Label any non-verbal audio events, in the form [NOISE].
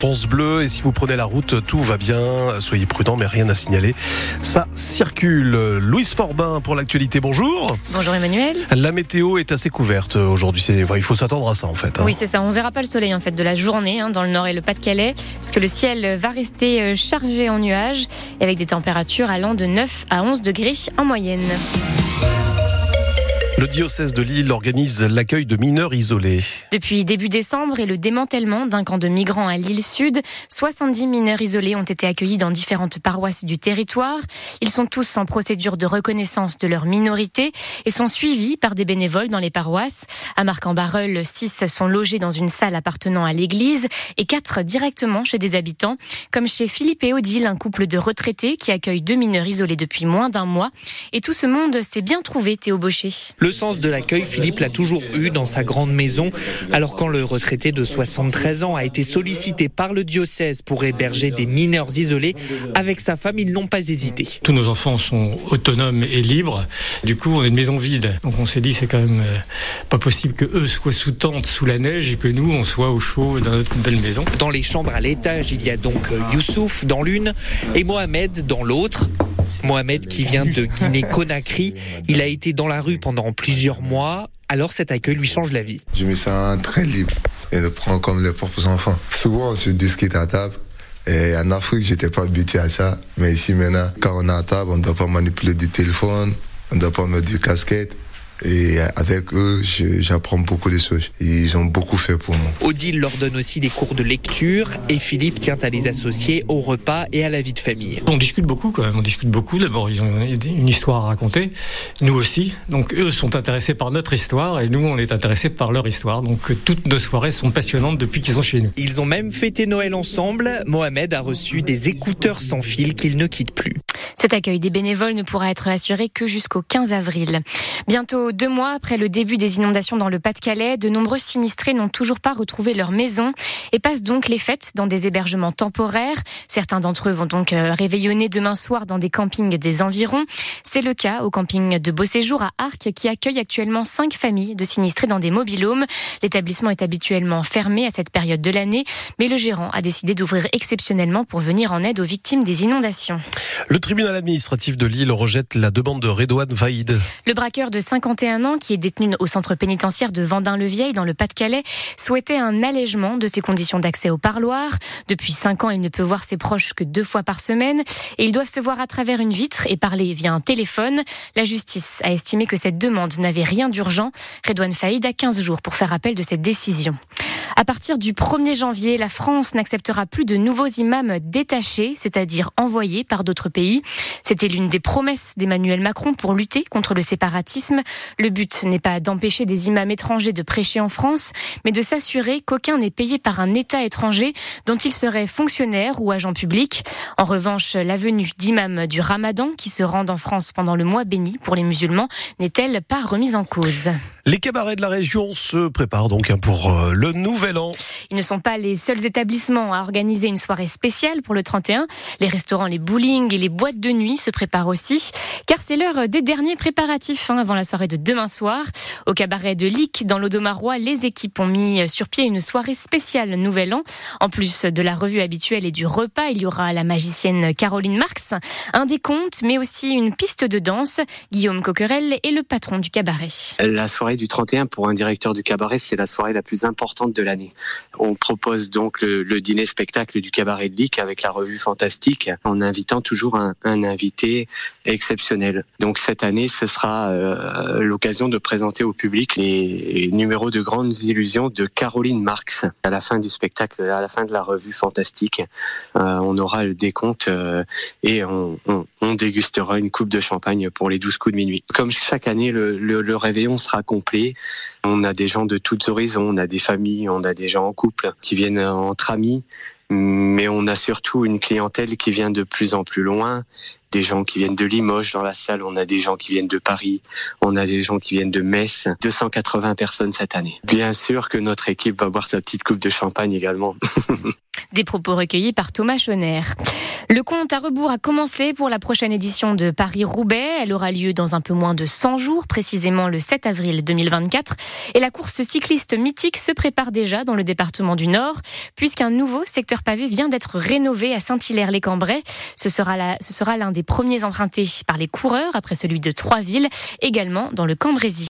Ponce bleu et si vous prenez la route, tout va bien. Soyez prudents, mais rien à signaler. Ça circule. Louise Forbin pour l'actualité. Bonjour. Bonjour Emmanuel. La météo est assez couverte aujourd'hui. C'est il faut s'attendre à ça en fait. Hein. Oui, c'est ça. On verra pas le soleil en fait de la journée hein, dans le nord et le Pas-de-Calais, parce que le ciel va rester euh, chargé en nuages et avec des températures allant de 9 à 11 degrés en moyenne. Le diocèse de Lille organise l'accueil de mineurs isolés. Depuis début décembre et le démantèlement d'un camp de migrants à Lille Sud, 70 mineurs isolés ont été accueillis dans différentes paroisses du territoire. Ils sont tous en procédure de reconnaissance de leur minorité et sont suivis par des bénévoles dans les paroisses. À Marc-en-Barreul, 6 sont logés dans une salle appartenant à l'église et 4 directement chez des habitants, comme chez Philippe et Odile, un couple de retraités qui accueille deux mineurs isolés depuis moins d'un mois. Et tout ce monde s'est bien trouvé, Théo Baucher. Le sens de l'accueil, Philippe l'a toujours eu dans sa grande maison. Alors quand le retraité de 73 ans a été sollicité par le diocèse pour héberger des mineurs isolés, avec sa femme, ils n'ont pas hésité. Tous nos enfants sont autonomes et libres. Du coup, on est une maison vide. Donc on s'est dit, c'est quand même euh, pas possible que eux soient sous tente, sous la neige, et que nous, on soit au chaud dans notre belle maison. Dans les chambres à l'étage, il y a donc euh, Youssouf dans l'une et Mohamed dans l'autre. Mohamed qui vient de Guinée-Conakry, il a été dans la rue pendant plusieurs mois, alors cet accueil lui change la vie. Je me sens très libre et le prends comme les propres enfants. Souvent on se discute à table. Et en Afrique, j'étais pas habitué à ça. Mais ici, maintenant, quand on est à table, on ne doit pas manipuler du téléphone, on ne doit pas mettre du casquette. Et avec eux, j'apprends beaucoup de choses. Ils ont beaucoup fait pour moi. Odile leur donne aussi des cours de lecture et Philippe tient à les associer au repas et à la vie de famille. On discute beaucoup quand même, on discute beaucoup. D'abord, ils ont une histoire à raconter, nous aussi. Donc eux sont intéressés par notre histoire et nous, on est intéressés par leur histoire. Donc toutes nos soirées sont passionnantes depuis qu'ils sont chez nous. Ils ont même fêté Noël ensemble. Mohamed a reçu des écouteurs sans fil qu'il ne quitte plus. Cet accueil des bénévoles ne pourra être assuré que jusqu'au 15 avril. Bientôt deux mois après le début des inondations dans le Pas-de-Calais, de nombreux sinistrés n'ont toujours pas retrouvé leur maison et passent donc les fêtes dans des hébergements temporaires. Certains d'entre eux vont donc euh, réveillonner demain soir dans des campings des environs. C'est le cas au camping de Beau Séjour à Arc qui accueille actuellement cinq familles de sinistrés dans des mobilhomes. L'établissement est habituellement fermé à cette période de l'année, mais le gérant a décidé d'ouvrir exceptionnellement pour venir en aide aux victimes des inondations. Tribunal administratif de Lille rejette la demande de Redouane Vaïd. Le braqueur de 51 ans, qui est détenu au centre pénitentiaire de Vendin-le-Vieil, dans le Pas-de-Calais, souhaitait un allègement de ses conditions d'accès au parloir. Depuis 5 ans, il ne peut voir ses proches que deux fois par semaine et ils doivent se voir à travers une vitre et parler via un téléphone. La justice a estimé que cette demande n'avait rien d'urgent. Redouane Faïd a 15 jours pour faire appel de cette décision. À partir du 1er janvier, la France n'acceptera plus de nouveaux imams détachés, c'est-à-dire envoyés par d'autres pays. C'était l'une des promesses d'Emmanuel Macron pour lutter contre le séparatisme. Le but n'est pas d'empêcher des imams étrangers de prêcher en France, mais de s'assurer qu'aucun n'est payé par un État étranger dont il serait fonctionnaire ou agent public. En revanche, la venue d'imams du Ramadan qui se rendent en France pendant le mois béni pour les musulmans n'est-elle pas remise en cause? Les cabarets de la région se préparent donc hein, pour euh, le nouvel an. Ils ne sont pas les seuls établissements à organiser une soirée spéciale pour le 31. Les restaurants, les bowling et les boîtes de nuit se préparent aussi, car c'est l'heure des derniers préparatifs hein, avant la soirée de demain soir. Au cabaret de Lic, dans l'Audomarois, les équipes ont mis sur pied une soirée spéciale Nouvel An. En plus de la revue habituelle et du repas, il y aura la magicienne Caroline Marx, un décompte, mais aussi une piste de danse. Guillaume Coquerel est le patron du cabaret. La soirée du 31 pour un directeur du cabaret, c'est la soirée la plus importante de l'année. On propose donc le, dîner spectacle du cabaret de Lic avec la revue fantastique en invitant toujours un, invité exceptionnel. Donc cette année, ce sera euh, l'occasion de présenter au public les numéros de grandes illusions de Caroline Marx. À la fin du spectacle, à la fin de la revue fantastique, euh, on aura le décompte euh, et on, dégustera une coupe de champagne pour les 12 coups de minuit. Comme chaque année, le, le, le réveillon sera complet. On a des gens de toutes horizons, on a des familles, on a des gens en couple qui viennent entre amis mais on a surtout une clientèle qui vient de plus en plus loin des gens qui viennent de Limoges dans la salle, on a des gens qui viennent de Paris, on a des gens qui viennent de Metz, 280 personnes cette année. Bien sûr que notre équipe va boire sa petite coupe de champagne également. [LAUGHS] Des propos recueillis par Thomas Schoner. Le compte à rebours a commencé pour la prochaine édition de Paris-Roubaix. Elle aura lieu dans un peu moins de 100 jours, précisément le 7 avril 2024. Et la course cycliste mythique se prépare déjà dans le département du Nord, puisqu'un nouveau secteur pavé vient d'être rénové à Saint-Hilaire-les-Cambrais. Ce sera l'un des premiers empruntés par les coureurs, après celui de Trois-Villes, également dans le Cambrésis.